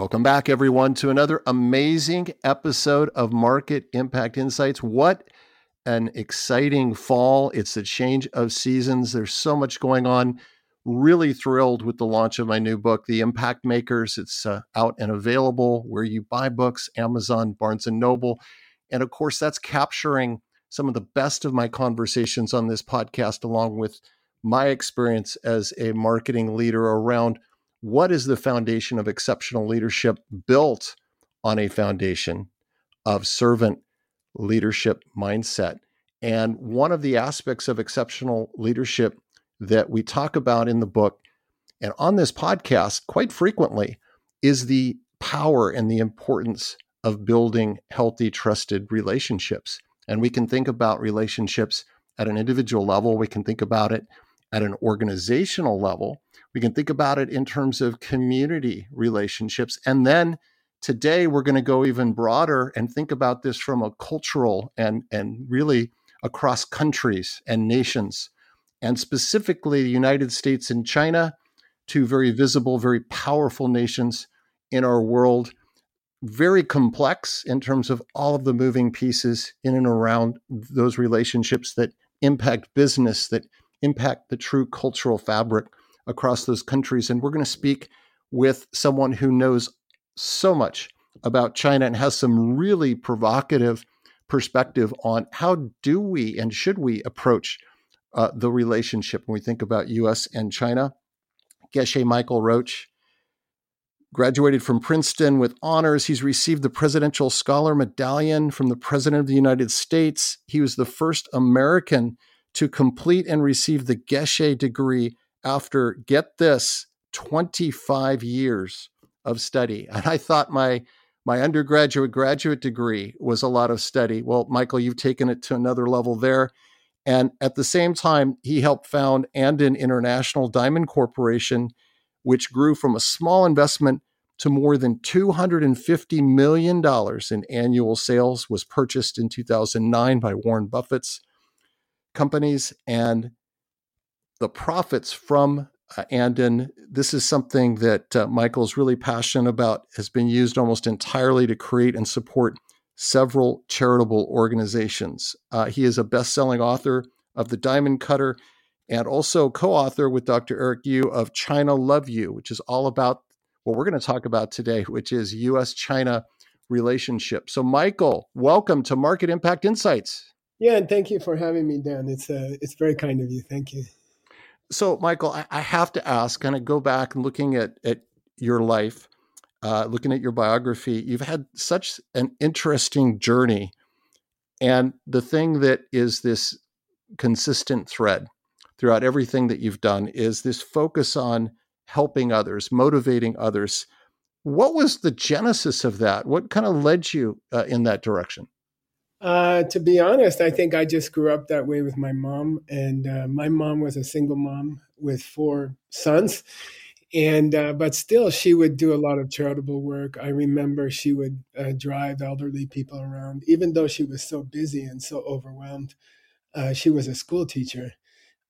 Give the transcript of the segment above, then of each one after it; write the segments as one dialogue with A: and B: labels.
A: Welcome back, everyone, to another amazing episode of Market Impact Insights. What an exciting fall! It's a change of seasons. There's so much going on. Really thrilled with the launch of my new book, The Impact Makers. It's uh, out and available where you buy books Amazon, Barnes and Noble. And of course, that's capturing some of the best of my conversations on this podcast, along with my experience as a marketing leader around what is the foundation of exceptional leadership built on a foundation of servant leadership mindset. And one of the aspects of exceptional leadership that we talk about in the book and on this podcast quite frequently is the power and the importance of building healthy, trusted relationships. And we can think about relationships at an individual level, we can think about it at an organizational level, we can think about it in terms of community relationships. And then today we're going to go even broader and think about this from a cultural and, and really across countries and nations, and specifically the United States and China, two very visible, very powerful nations in our world. Very complex in terms of all of the moving pieces in and around those relationships that impact business, that impact the true cultural fabric across those countries. And we're going to speak with someone who knows so much about China and has some really provocative perspective on how do we and should we approach uh, the relationship when we think about U.S. and China. Geshe Michael Roach graduated from Princeton with honors. He's received the Presidential Scholar Medallion from the President of the United States. He was the first American to complete and receive the Geshe degree after, get this, 25 years of study. And I thought my my undergraduate graduate degree was a lot of study. Well, Michael, you've taken it to another level there. And at the same time, he helped found Andin International Diamond Corporation, which grew from a small investment to more than $250 million in annual sales, was purchased in 2009 by Warren Buffett's companies. And the profits from uh, Andin, this is something that uh, Michael is really passionate about, has been used almost entirely to create and support several charitable organizations. Uh, he is a best selling author of The Diamond Cutter and also co author with Dr. Eric Yu of China Love You, which is all about what we're going to talk about today, which is US China relationship. So, Michael, welcome to Market Impact Insights.
B: Yeah, and thank you for having me, Dan. It's uh, it's very kind of you. Thank you.
A: So, Michael, I, I have to ask, kind of go back and looking at, at your life, uh, looking at your biography, you've had such an interesting journey. And the thing that is this consistent thread throughout everything that you've done is this focus on helping others, motivating others. What was the genesis of that? What kind of led you uh, in that direction?
B: Uh, to be honest, I think I just grew up that way with my mom, and uh, my mom was a single mom with four sons, and uh, but still, she would do a lot of charitable work. I remember she would uh, drive elderly people around, even though she was so busy and so overwhelmed. Uh, she was a school teacher,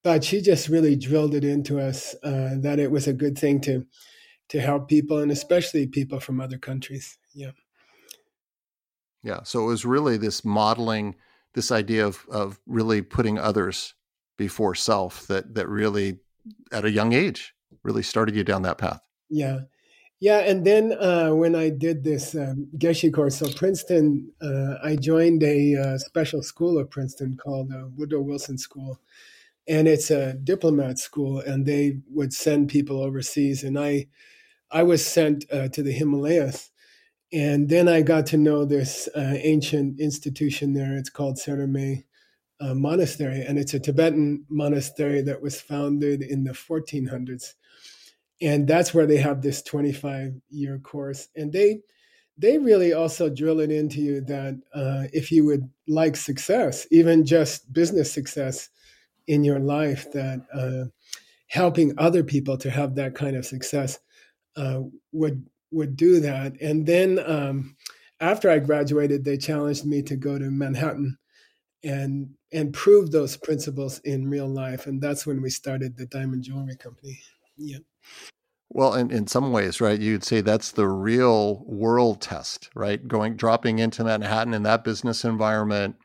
B: but she just really drilled it into us that it was a good thing to to help people, and especially people from other countries. Yeah.
A: Yeah. So it was really this modeling, this idea of of really putting others before self that that really at a young age really started you down that path.
B: Yeah. Yeah, and then uh, when I did this um, Geshe course, so Princeton, uh, I joined a uh, special school of Princeton called uh, Woodrow Wilson School, and it's a diplomat school, and they would send people overseas, and I, I was sent uh, to the Himalayas, and then I got to know this uh, ancient institution there. It's called Sera Mey uh, Monastery, and it's a Tibetan monastery that was founded in the 1400s. and that's where they have this 25 year course and they they really also drill it into you that uh, if you would like success even just business success in your life that uh, helping other people to have that kind of success uh, would would do that. And then um, after i graduated they challenged me to go to manhattan and and prove those principles in real life. And that's when we started the diamond jewelry company. Yeah
A: well, in, in some ways, right, you'd say that's the real world test, right? Going dropping into Manhattan in that business environment,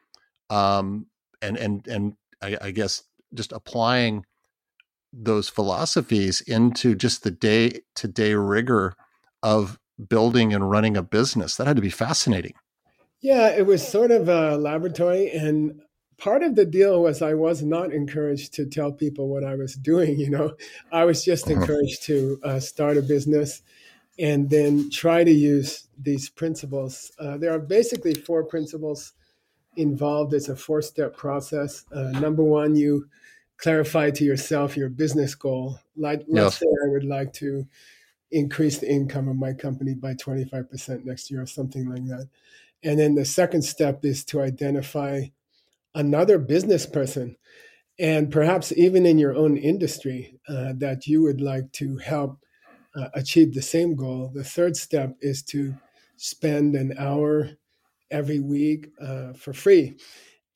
A: um, and and and I, I guess just applying those philosophies into just the day to day rigor of building and running a business. That had to be fascinating.
B: Yeah, it was sort of a laboratory, and part of the deal was I was not encouraged to tell people what I was doing. You know, I was just uh-huh. encouraged to uh, start a business and then try to use these principles. Uh, there are basically four principles involved. It's a four step process. Uh, number one, you clarify to yourself your business goal. Like, let's say I would like to increase the income of my company by 25% next year or something like that. And then the second step is to identify another business person and perhaps even in your own industry uh, that you would like to help uh, achieve the same goal. The third step is to spend an hour every week uh, for free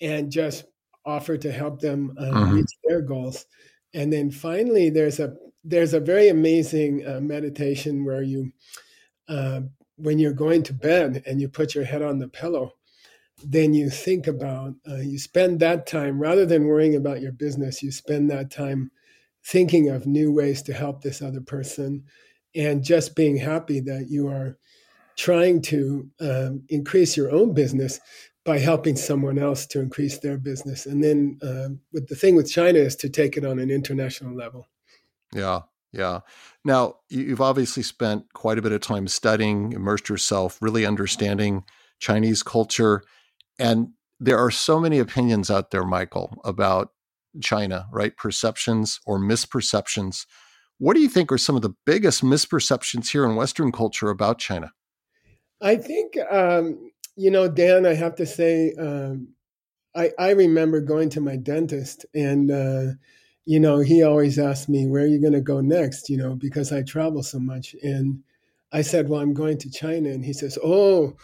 B: and just offer to help them uh, mm-hmm. reach their goals. And then finally, there's a there's a very amazing uh, meditation where you, uh, when you're going to bed and you put your head on the pillow, then you think about, uh, you spend that time, rather than worrying about your business, you spend that time thinking of new ways to help this other person and just being happy that you are trying to um, increase your own business by helping someone else to increase their business. And then uh, with the thing with China is to take it on an international level.
A: Yeah. Yeah. Now, you've obviously spent quite a bit of time studying, immersed yourself, really understanding Chinese culture. And there are so many opinions out there, Michael, about China, right? Perceptions or misperceptions. What do you think are some of the biggest misperceptions here in Western culture about China?
B: I think, um, you know, Dan, I have to say, um, I, I remember going to my dentist and, uh, you know, he always asked me, where are you going to go next? You know, because I travel so much. And I said, well, I'm going to China. And he says, oh,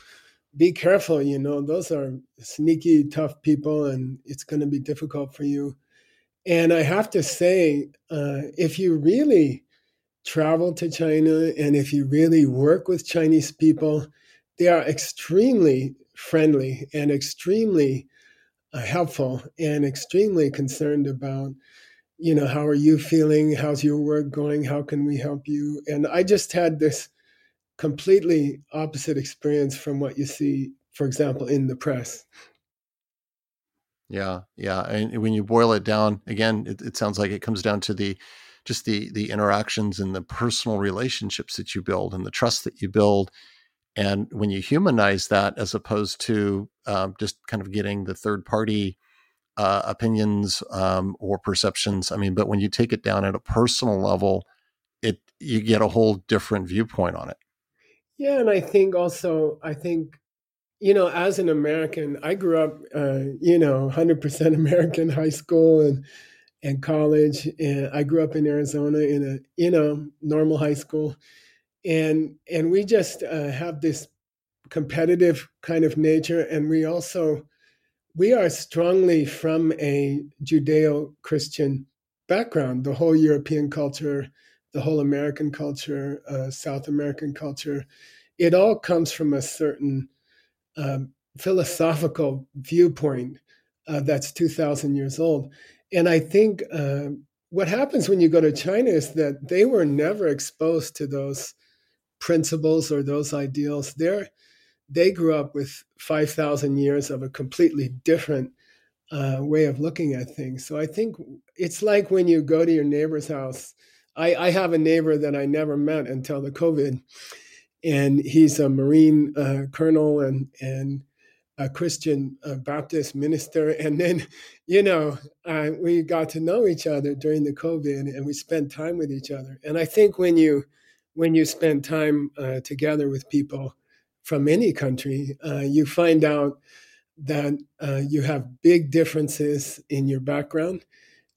B: be careful, you know, those are sneaky, tough people, and it's going to be difficult for you. And I have to say, uh, if you really travel to China and if you really work with Chinese people, they are extremely friendly and extremely uh, helpful and extremely concerned about you know how are you feeling how's your work going how can we help you and i just had this completely opposite experience from what you see, for example, in the press.
A: Yeah, yeah, and when you boil it down, again, it, it sounds like it comes down to the just the the interactions and the personal relationships that you build and the trust that you build. And when you humanize that, as opposed to um, just kind of getting the third party uh, opinions um, or perceptions, I mean, but when you take it down at a personal level, it you get a whole different viewpoint on it.
B: Yeah, and I think also, I think, you know, as an American, I grew up, uh, you know, 100% American high school and and college, and I grew up in Arizona in a you know normal high school, and and we just uh, have this competitive kind of nature, and we also we are strongly from a Judeo-Christian background. The whole European culture the whole American culture, uh, South American culture, it all comes from a certain um, philosophical viewpoint uh, that's 2,000 years old. And I think uh, what happens when you go to China is that they were never exposed to those principles or those ideals. They're, they grew up with 5,000 years of a completely different uh, way of looking at things. So I think it's like when you go to your neighbor's house I, I have a neighbor that I never met until the COVID, and he's a Marine uh, colonel, and and a Christian uh, Baptist minister. And then, you know, uh, we got to know each other during the COVID and we spent time with each other. And I think when you, when you spend time uh, together with people from any country, uh, you find out that uh, you have big differences in your background.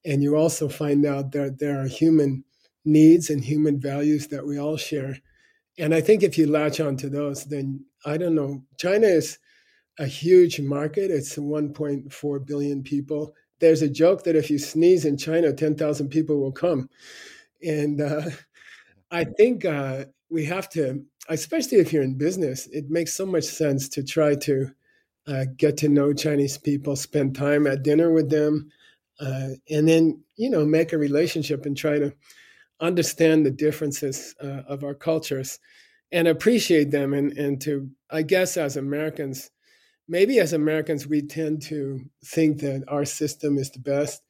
B: And you also find out that there are human needs and human values that we all share. And I think if you latch onto those, then I don't know, China is a huge market. It's 1.4 billion people. There's a joke that if you sneeze in China, 10,000 people will come. And uh, I think uh, we have to, especially if you're in business, it makes so much sense to try to uh, get to know Chinese people, spend time at dinner with them, uh, and then, you know, make a relationship and try to understand the differences uh, of our cultures and appreciate them. And, and to, I guess, as Americans, maybe as Americans, we tend to think that our system is the best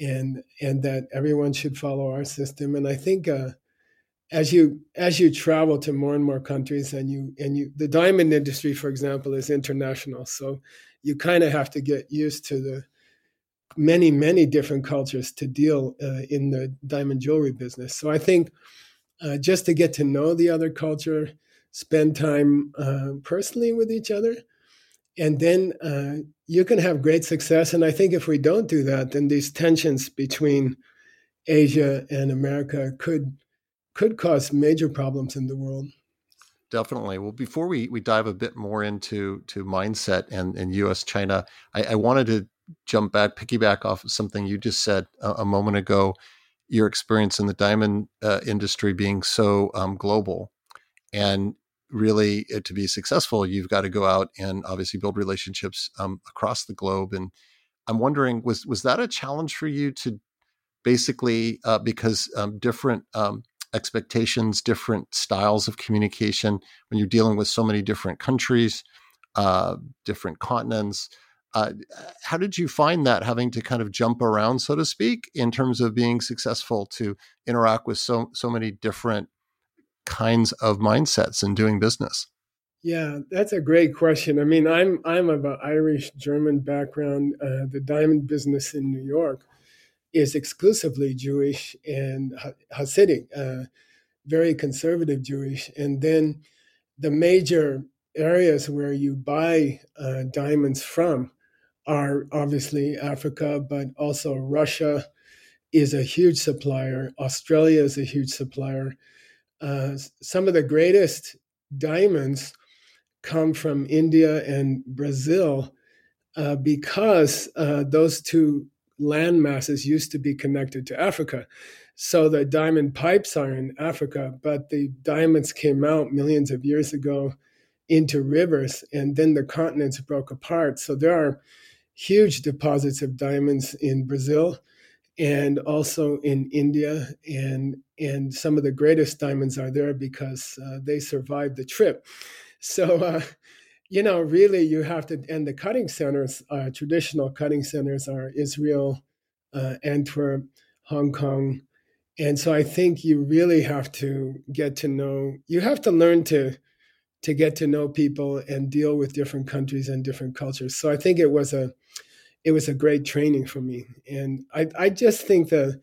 B: and and that everyone should follow our system. And I think uh, as you as you travel to more and more countries and you and you the diamond industry, for example, is international. So you kind of have to get used to the many many different cultures to deal uh, in the diamond jewelry business. So I think uh, just to get to know the other culture, spend time uh, personally with each other and then uh, you can have great success. And I think if we don't do that, then these tensions between Asia and America could could cause major problems in the world.
A: Definitely. Well, before we, we dive a bit more into to mindset and, and U.S. China, I, I wanted to jump back, piggyback off of something you just said a, a moment ago. Your experience in the diamond uh, industry being so um, global, and really uh, to be successful, you've got to go out and obviously build relationships um, across the globe. And I'm wondering, was was that a challenge for you to basically uh, because um, different um, expectations, different styles of communication when you're dealing with so many different countries, uh, different continents. Uh, how did you find that having to kind of jump around, so to speak, in terms of being successful to interact with so so many different kinds of mindsets in doing business?
B: Yeah, that's a great question. I mean, I'm I'm of an Irish German background. Uh, the diamond business in New York is exclusively Jewish and Hasidic, uh, very conservative Jewish. And then the major areas where you buy uh, diamonds from are obviously Africa, but also Russia is a huge supplier. Australia is a huge supplier. Uh, some of the greatest diamonds come from India and Brazil uh, because uh, those two land masses used to be connected to Africa. So the diamond pipes are in Africa, but the diamonds came out millions of years ago into rivers, and then the continents broke apart. So there are huge deposits of diamonds in Brazil and also in India. And, and some of the greatest diamonds are there because uh, they survived the trip. So, uh, you know, really, you have to, and the cutting centers, uh, traditional cutting centers are Israel, uh, Antwerp, Hong Kong. And so I think you really have to get to know, you have to learn to, to get to know people and deal with different countries and different cultures. So I think it was a, it was a great training for me. And I, I just think the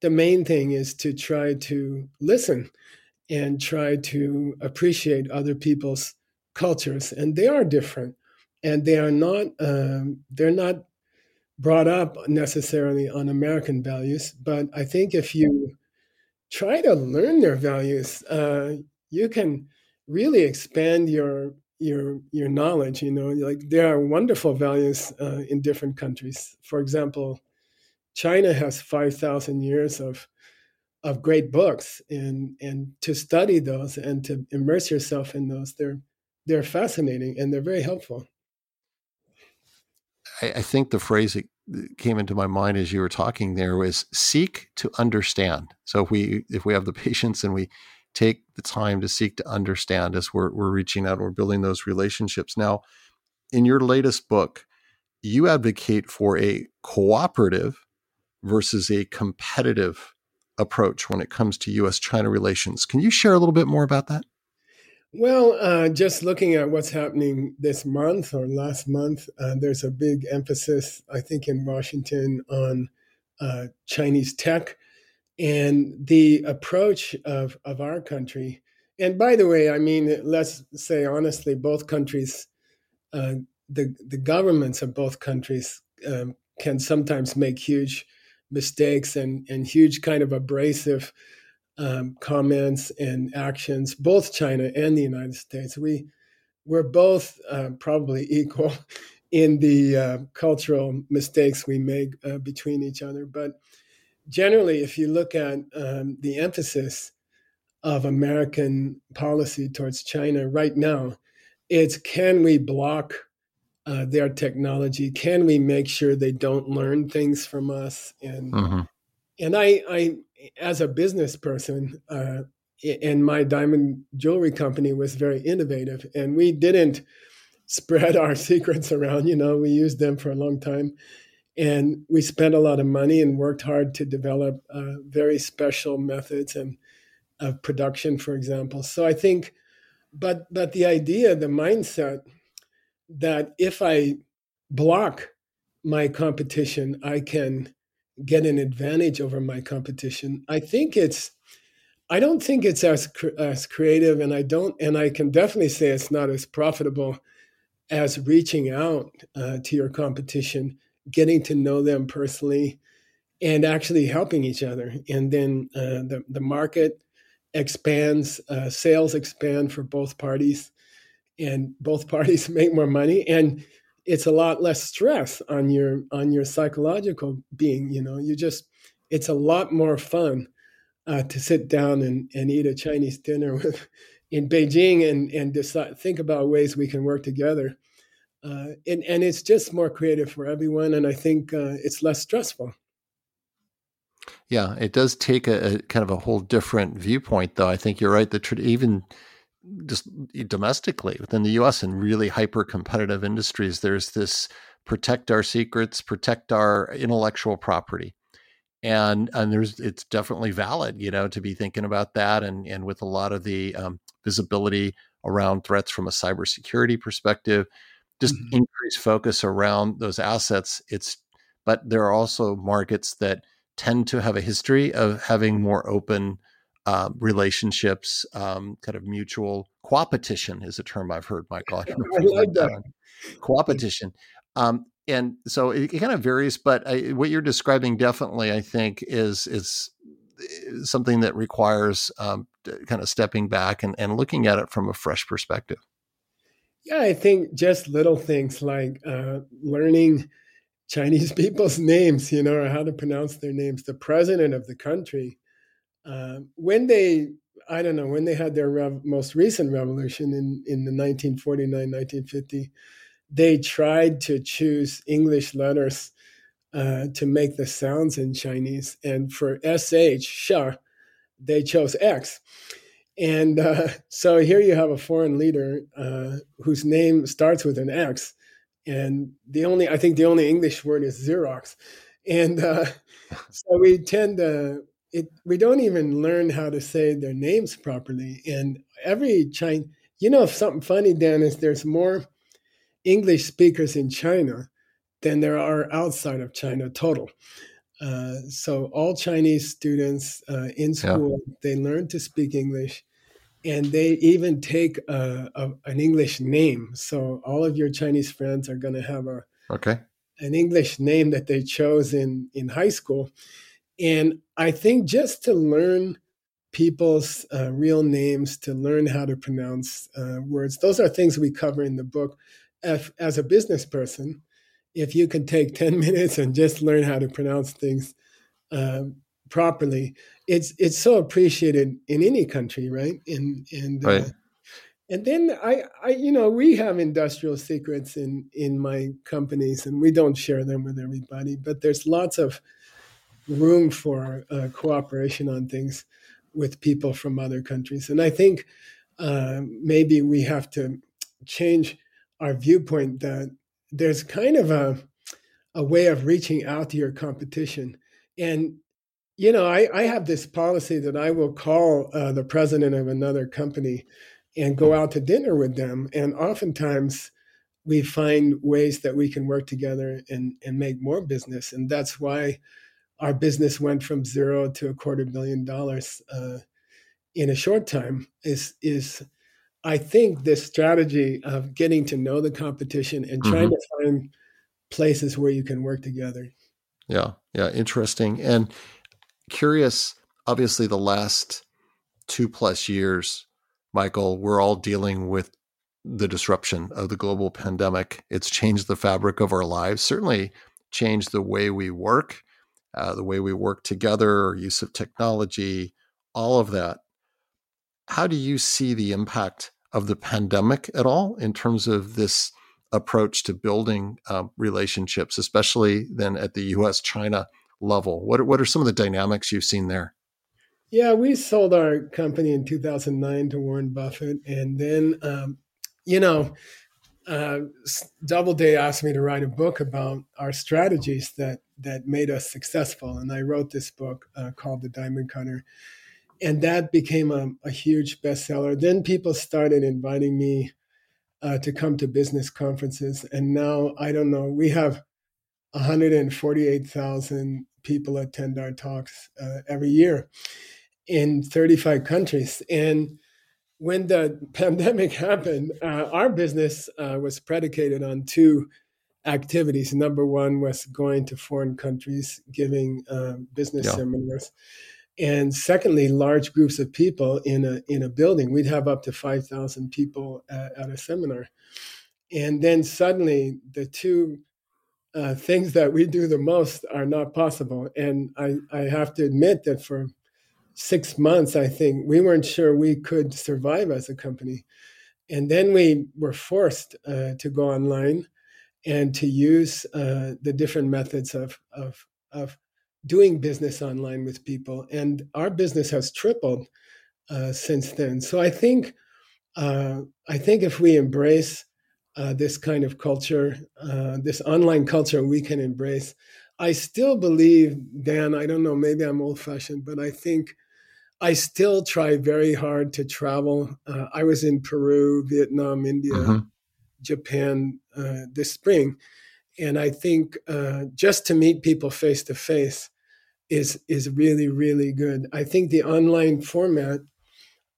B: the main thing is to try to listen and try to appreciate other people's cultures, and they are different, and they are not um, they're not brought up necessarily on American values. But I think if you try to learn their values, uh, you can really expand your your your knowledge you know like there are wonderful values uh, in different countries for example china has 5000 years of of great books and and to study those and to immerse yourself in those they're they're fascinating and they're very helpful
A: I, I think the phrase that came into my mind as you were talking there was seek to understand so if we if we have the patience and we take the time to seek to understand as we're, we're reaching out, we're building those relationships. Now, in your latest book, you advocate for a cooperative versus a competitive approach when it comes to US China relations. Can you share a little bit more about that?
B: Well, uh, just looking at what's happening this month or last month, uh, there's a big emphasis, I think, in Washington on uh, Chinese tech and the approach of, of our country. And by the way, I mean, let's say honestly, both countries, uh, the, the governments of both countries um, can sometimes make huge mistakes and, and huge kind of abrasive um, comments and actions, both China and the United States. We we're both uh, probably equal in the uh, cultural mistakes we make uh, between each other. But generally, if you look at um, the emphasis of American policy towards China right now, it's can we block uh, their technology? Can we make sure they don't learn things from us? And mm-hmm. And I, I as a business person, uh, and my diamond jewelry company was very innovative, and we didn't spread our secrets around. You know, we used them for a long time, and we spent a lot of money and worked hard to develop uh, very special methods and of production, for example. So I think, but but the idea, the mindset that if I block my competition, I can get an advantage over my competition. I think it's I don't think it's as as creative and I don't and I can definitely say it's not as profitable as reaching out uh, to your competition, getting to know them personally and actually helping each other. And then uh, the the market expands, uh, sales expand for both parties and both parties make more money and it's a lot less stress on your on your psychological being you know? You just it's a lot more fun uh, to sit down and, and eat a chinese dinner with in beijing and and decide think about ways we can work together. Uh, and and it's just more creative for everyone and i think uh, it's less stressful.
A: Yeah it does take a, a, kind of a whole different viewpoint though. I think you're right that even just domestically within the US in really hyper competitive industries, there's this protect our secrets, protect our intellectual property. And and there's it's definitely valid, you know, to be thinking about that and and with a lot of the um, visibility around threats from a cybersecurity perspective, just mm-hmm. increased focus around those assets. It's but there are also markets that tend to have a history of having more open uh, relationships, um, kind of mutual coopetition is a term I've heard, Michael. I,
B: I like that.
A: Coopetition. Um, and so it, it, kind of varies, but I, what you're describing definitely, I think, is is something that requires um, kind of stepping back and, and looking at it from a fresh perspective.
B: Yeah, I think just little things like uh, learning Chinese people's names, you know, or how to pronounce their names. The president of the country uh, when they, I don't know, when they had their rev- most recent revolution in, in the 1949, 1950, they tried to choose English letters uh, to make the sounds in Chinese. And for SH, sha, they chose X. And uh, so here you have a foreign leader uh, whose name starts with an X. And the only, I think the only English word is Xerox. And uh, so we tend to it we don't even learn how to say their names properly. And every China, you know, something funny, Dan, is there's more English speakers in China than there are outside of China total. Uh, so all Chinese students uh, in school yeah. they learn to speak English, and they even take a, a, an English name. So all of your Chinese friends are going to have a
A: okay
B: an English name that they chose in in high school and I think just to learn people's uh, real names, to learn how to pronounce uh, words, those are things we cover in the book. If, as a business person, if you can take 10 minutes and just learn how to pronounce things uh, properly, it's it's so appreciated in any country, right? And and right. and then I, I you know we have industrial secrets in in my companies and we don't share them with everybody, but there's lots of room for uh, cooperation on things with people from other countries. And I think uh, maybe we have to change our viewpoint that there's kind of a, a way of reaching out to your competition. And, you know, I, I have this policy that I will call uh, the president of another company and go out to dinner with them. And oftentimes we find ways that we can work together and, and make more business. And that's why our business went from zero to a quarter billion dollars uh, in a short time is is I think this strategy of getting to know the competition and trying mm-hmm. to find places where you can work together.
A: Yeah, yeah, interesting and curious. Obviously, the last two plus years, Michael, we're all dealing with the disruption of the global pandemic. It's changed the fabric of our lives. Certainly, changed the way we work, uh, the way we work together, use of technology, all of that. How do you see the impact of the pandemic at all in terms of this approach to building uh, relationships, especially then at the U.S. China level? What what are some of the dynamics you've seen there?
B: Yeah, we sold our company in 2009 to Warren Buffett, and then um, you know, uh, Doubleday asked me to write a book about our strategies that that made us successful, and I wrote this book uh, called The Diamond Cutter and that became a, a, huge bestseller. Then people started inviting me uh, to come to business conferences, and now I don't know. We have 148,000 people attend our talks uh, every year in 35 countries, and when the pandemic happened, uh, our business uh, was predicated on two activities. Number one was going to foreign countries, giving uh, business yeah. seminars and secondly, large groups of people in a in a building. We'd have up to five thousand people at, at, a seminar, and then suddenly the two uh, things that we do the most are not possible. And I I have to admit that for six months, I think we weren't sure we could survive as a company, and then we were forced uh, to go online and to use uh, the different methods of of of doing business online with people, and our business has tripled uh, since then. So I think uh, I think if we embrace uh, this kind of culture, uh, this online culture, we can embrace. I still believe, Dan. I don't know. Maybe I'm old-fashioned, but I think I still try very hard to travel. Uh, I was in Peru, Vietnam, India, mm-hmm. Japan uh, this spring and I think uh, just to meet people face to face is is really really good. I think the online format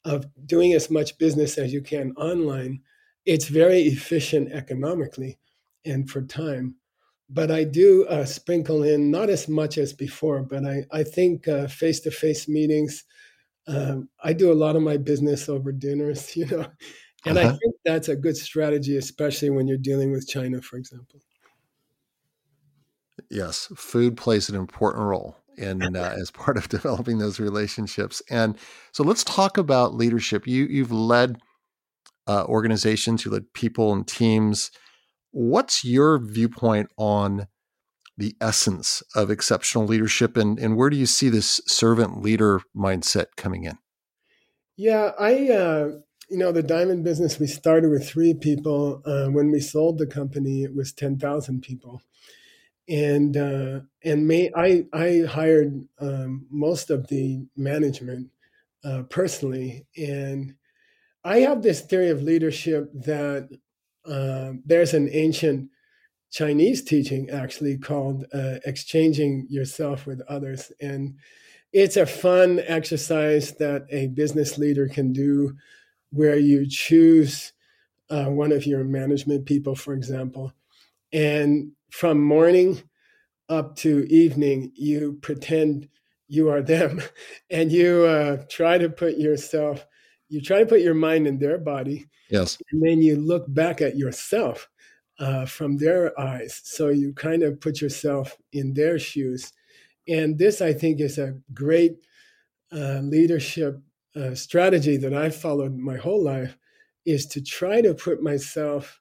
B: of doing as much business as you can online, it's very efficient economically and for time. But I do uh, sprinkle in not as much as before, but I I think face to face meetings. Um, I do a lot of my business over dinners, you know, and uh-huh. I think that's a good strategy, especially when you're dealing with China, for example.
A: Yes, food plays an important role in uh, as part of developing those relationships. And so let's talk about leadership. You you've led uh, organizations, you led people and teams. What's your viewpoint on the essence of exceptional leadership, and and where do you see this servant leader mindset coming in?
B: Yeah, I. Uh, you know, the diamond business, we started with three people. Uh, when we sold the company, it was 10,000 people. And uh, and may, I I hired um, most of the management uh, personally, and I have this theory of leadership that uh, there's an ancient Chinese teaching actually called uh, exchanging yourself with others, and it's a fun exercise that a business leader can do, where you choose uh, one of your management people, for example, and from morning up to evening, you pretend you are them and you uh, try to put yourself, you try to put your mind in their body.
A: Yes.
B: And then you look back at yourself uh, from their eyes. So you kind of put yourself in their shoes. And this, I think, is a great uh, leadership uh, strategy that I've followed my whole life is to try to put myself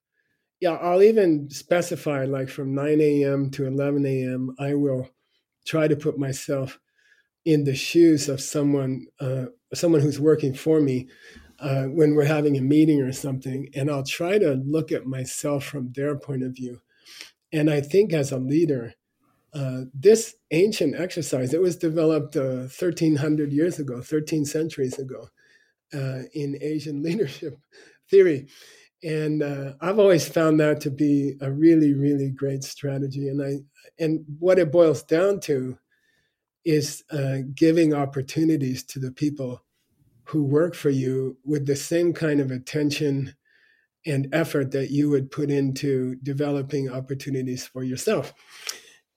B: yeah, I'll even specify like from 9 a.m. to 11 a.m. I will try to put myself in the shoes of someone, uh, someone who's working for me uh, when we're having a meeting or something, and I'll try to look at myself from their point of view. And I think as a leader, uh, this ancient exercise, it was developed 1,300 uh, years ago, 13 centuries ago. uh, in Asian leadership theory. And uh, I've always found that to be a really, really great strategy. And I and what it boils down to is uh, giving opportunities to the people who work for you with the same kind of attention and effort that you would put into developing opportunities for yourself.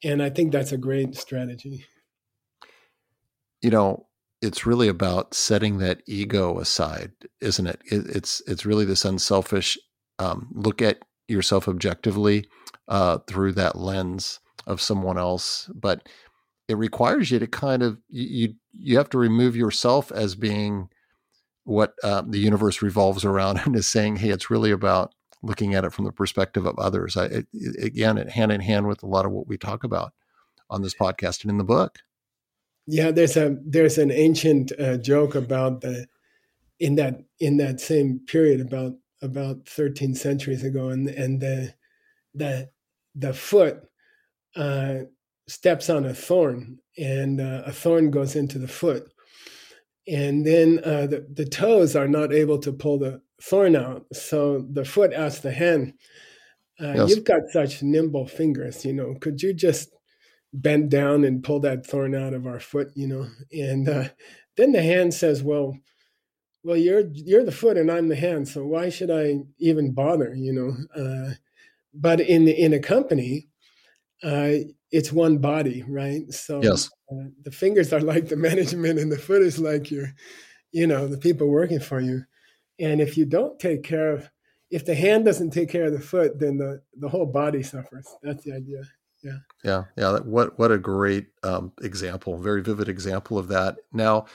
B: And I think that's a great strategy.
A: You know, it's really about setting that ego aside, isn't it? it it's it's really this unselfish um, look at yourself objectively uh, through that lens of someone else, but it requires you to kind of you you have to remove yourself as being what uh, the universe revolves around and is saying, hey, it's really about looking at it from the perspective of others. I, it, again, it hand in hand with a lot of what we talk about on this podcast and in the book.
B: Yeah, there's a there's an ancient uh, joke about the in that in that same period about about 13 centuries ago, and and the the the foot uh, steps on a thorn, and uh, a thorn goes into the foot, and then uh, the the toes are not able to pull the thorn out, so the foot asks the hand, uh, yes. "You've got such nimble fingers, you know. Could you just bend down and pull that thorn out of our foot, you know. And uh, then the hand says, "Well, well, you're you're the foot and I'm the hand, so why should I even bother?" You know. Uh, but in in a company, uh, it's one body, right? So
A: yes.
B: Uh, the fingers are like the management, and the foot is like your, you know, the people working for you. And if you don't take care of, if the hand doesn't take care of the foot, then the the whole body suffers. That's the idea. Yeah.
A: Yeah. Yeah. What what a great um, example very vivid example of that. Now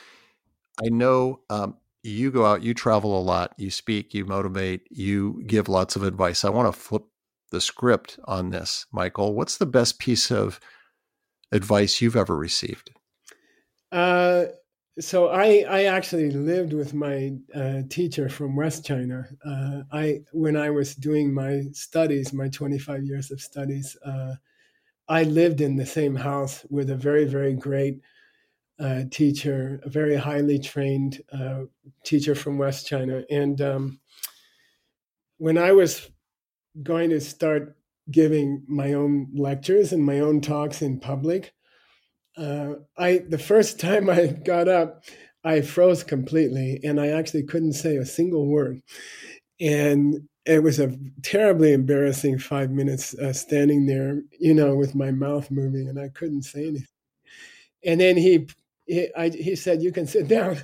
A: i know um, you go out you travel a lot you speak you motivate you give lots of advice. I want to flip the script on this michael. What's the best piece of advice you've ever received?
B: Uh, so I, I actually lived with my uh, teacher from West China. Uh, I when I was doing my studies, my 25 years of studies, uh, I lived in the same house with a very, very great uh, teacher, a very highly trained uh, teacher from West China. And um, when I was going to start giving my own lectures and my own talks in public, uh, I the first time I got up, I froze completely, and I actually couldn't say a single word. And it was a terribly embarrassing five minutes uh, standing there, you know, with my mouth moving, and I couldn't say anything. And then he he, I, he said, "You can sit down,"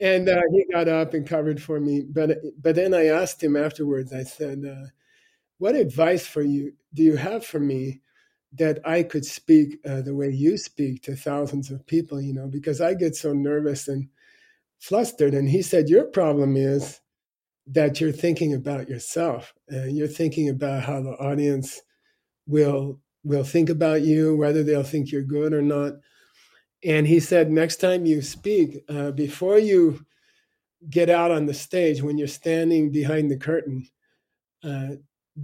B: and uh, he got up and covered for me. But but then I asked him afterwards. I said, uh, "What advice for you do you have for me that I could speak uh, the way you speak to thousands of people? You know, because I get so nervous and flustered." And he said, "Your problem is." that you're thinking about yourself and you're thinking about how the audience will will think about you whether they'll think you're good or not and he said next time you speak uh, before you get out on the stage when you're standing behind the curtain uh,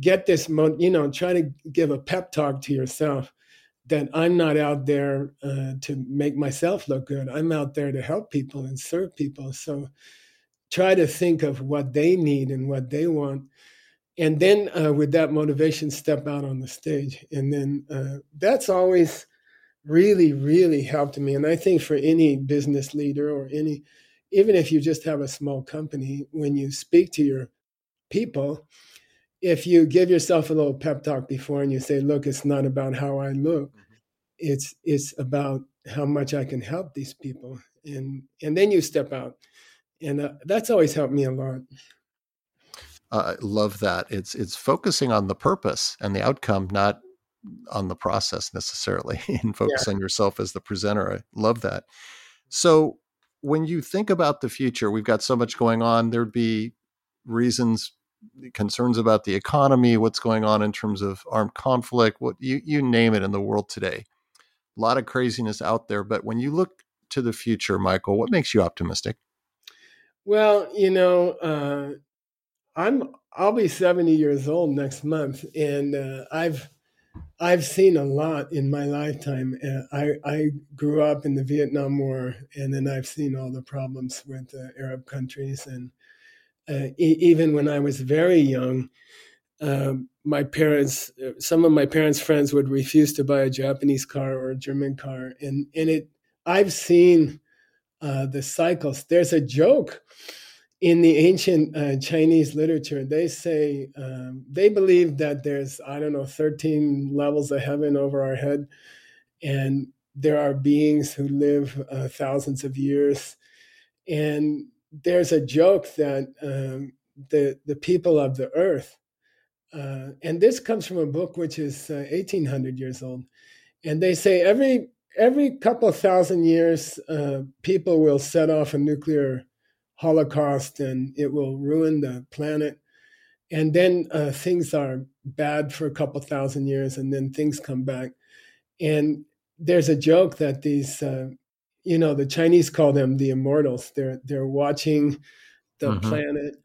B: get this you know try to give a pep talk to yourself that i'm not out there uh, to make myself look good. I'm out there to help people and serve people. So try to think of what they need and what they want. And then uh, with that motivation step out on the stage. And then uh, that's always really really helped me. And i think for any business leader or any even if you just have a small company when you speak to your people if you give yourself a little pep talk before and you say look it's not about how i look mm-hmm. it's it's about how much i can help these people and and then you step out and uh, that's always helped me a lot.
A: Uh, I love that. It's it's focusing on the purpose and the outcome, not on the process necessarily, and focus yeah. on yourself as the presenter. I love that. So when you think about the future, we've got so much going on. There'd be reasons, concerns about the economy, what's going on in terms of armed conflict, what you you name it in the world today. A lot of craziness out there, but when you look to the future, Michael, what makes you optimistic?
B: Well, you know, uh, I'm I'll be 70 years old next month, and uh, I've I've seen a lot in my lifetime. Uh, I, I grew up in the Vietnam War, and then I've seen all the problems with the Arab countries. And uh, e- even when I was very young, um, my parents, uh, some of my parents' friends would refuse to buy a Japanese car or a German car, and and it. I've seen uh, the cycles. There's a joke in the ancient uh, Chinese literature, they say um, they believe that there's I don't know 13 levels of heaven over our head, and there are beings who live uh, thousands of years, and there's a joke that um, the the people of the earth, uh, and this comes from a book which is 1800 uh, years old, and they say every every couple thousand years, uh, people will set off a nuclear holocaust and it will ruin the planet. And then uh, things are bad for a couple thousand years, and then things come back. And there's a joke that these, uh, you know, the Chinese call them the immortals. They're they're watching the mm-hmm. planet,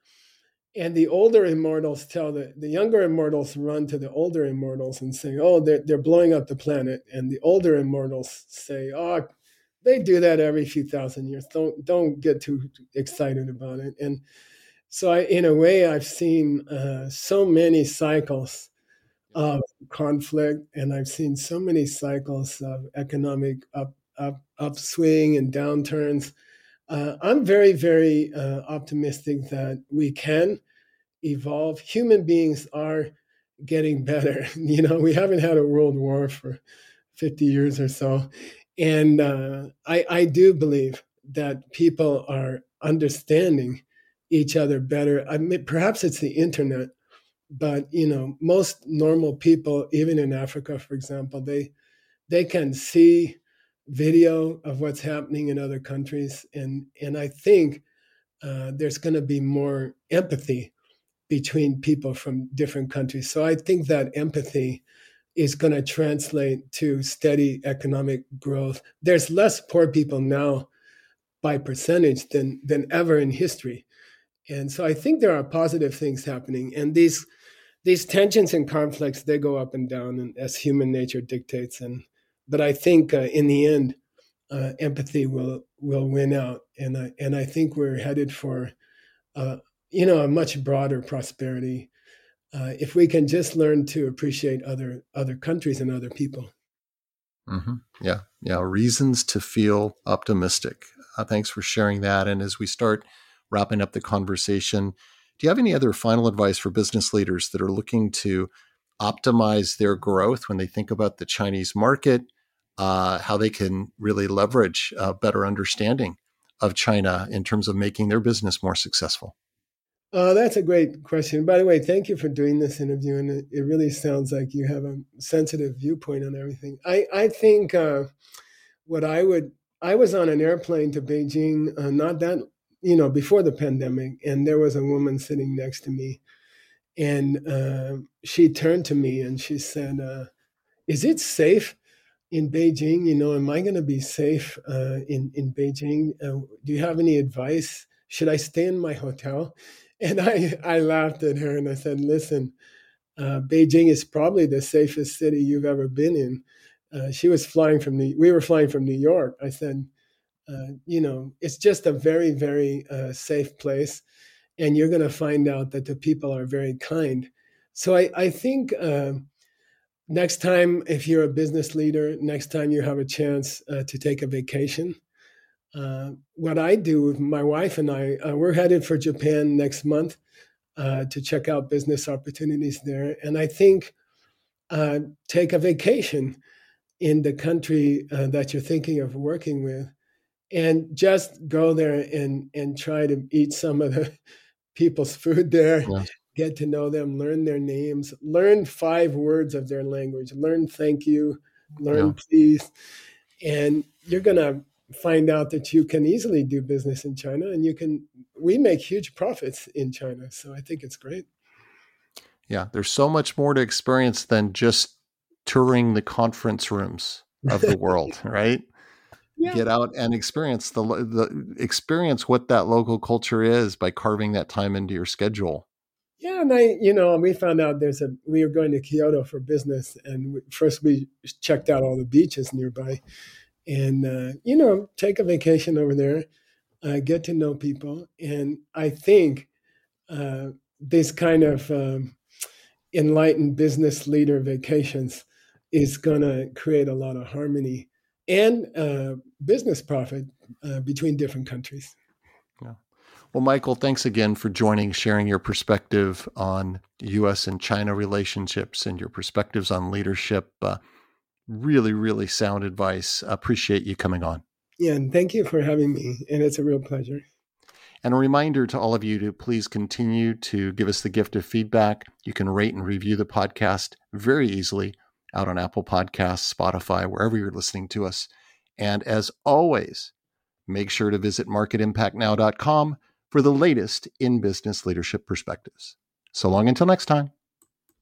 B: and the older immortals tell the the younger immortals run to the older immortals and say, "Oh, they're they're blowing up the planet," and the older immortals say, "Oh, they do that every few thousand years. Don't don't get too excited about it. And so, I, in a way, I've seen uh, so many cycles of conflict, and I've seen so many cycles of economic up, up upswing and downturns. Uh, I'm very very uh, optimistic that we can evolve. Human beings are getting better. You know, we haven't had a world war for 50 years or so and uh, I, I do believe that people are understanding each other better. I mean, perhaps it's the internet, but you know, most normal people, even in Africa, for example, they they can see video of what's happening in other countries, and and I think uh, there's going to be more empathy between people from different countries. So I think that empathy is going to translate to steady economic growth. There's less poor people now by percentage than than ever in history. And so I think there are positive things happening and these these tensions and conflicts they go up and down and as human nature dictates and but I think uh, in the end uh, empathy will will win out and I, and I think we're headed for uh, you know a much broader prosperity uh, if we can just learn to appreciate other other countries and other people.
A: Mm-hmm. Yeah, yeah. Reasons to feel optimistic. Uh, thanks for sharing that. And as we start wrapping up the conversation, do you have any other final advice for business leaders that are looking to optimize their growth when they think about the Chinese market? Uh, how they can really leverage a better understanding of China in terms of making their business more successful?
B: Uh, that's a great question. By the way, thank you for doing this interview, and it, it really sounds like you have a sensitive viewpoint on everything. I I think uh, what I would I was on an airplane to Beijing uh, not that you know before the pandemic, and there was a woman sitting next to me, and uh, she turned to me and she said, uh, "Is it safe?" In Beijing, you know, am I going to be safe uh, in in Beijing? Uh, do you have any advice? Should I stay in my hotel? And I, I laughed at her and I said, listen, uh, Beijing is probably the safest city you've ever been in. Uh, she was flying from New, we were flying from New York. I said, uh, you know, it's just a very, very uh, safe place. And you're going to find out that the people are very kind. So I, I think um, next time, if you're a business leader, next time you have a chance uh, to take a vacation, uh, what I do with my wife and I, uh, we're headed for Japan next month uh, to check out business opportunities there. And I think uh, take a vacation in the country uh, that you're thinking of working with and just go there and, and try to eat some of the people's food there. Yeah. Get to know them, learn their names, learn five words of their language, learn thank you, learn yeah. please. And you're going to find out that you can easily do business in China and you can we make huge profits in China. So I think it's great.
A: Yeah, there's so much more to experience than just touring the conference rooms of the world, right? Yeah. Get out and experience the the experience what that local culture is by carving that time into your schedule.
B: Yeah, and I, you know, we found out there's a. We were going to Kyoto for business, and we, first we checked out all the beaches nearby, and uh, you know, take a vacation over there, uh, get to know people, and I think uh, this kind of um, enlightened business leader vacations is going to create a lot of harmony and uh, business profit uh, between different countries.
A: Well, Michael, thanks again for joining, sharing your perspective on U.S. and China relationships and your perspectives on leadership. Uh, really, really sound advice. Appreciate you coming on.
B: Yeah, and thank you for having me. And it's a real pleasure.
A: And a reminder to all of you to please continue to give us the gift of feedback. You can rate and review the podcast very easily out on Apple Podcasts, Spotify, wherever you're listening to us. And as always, make sure to visit marketimpactnow.com for the latest in business leadership perspectives. So long until next time.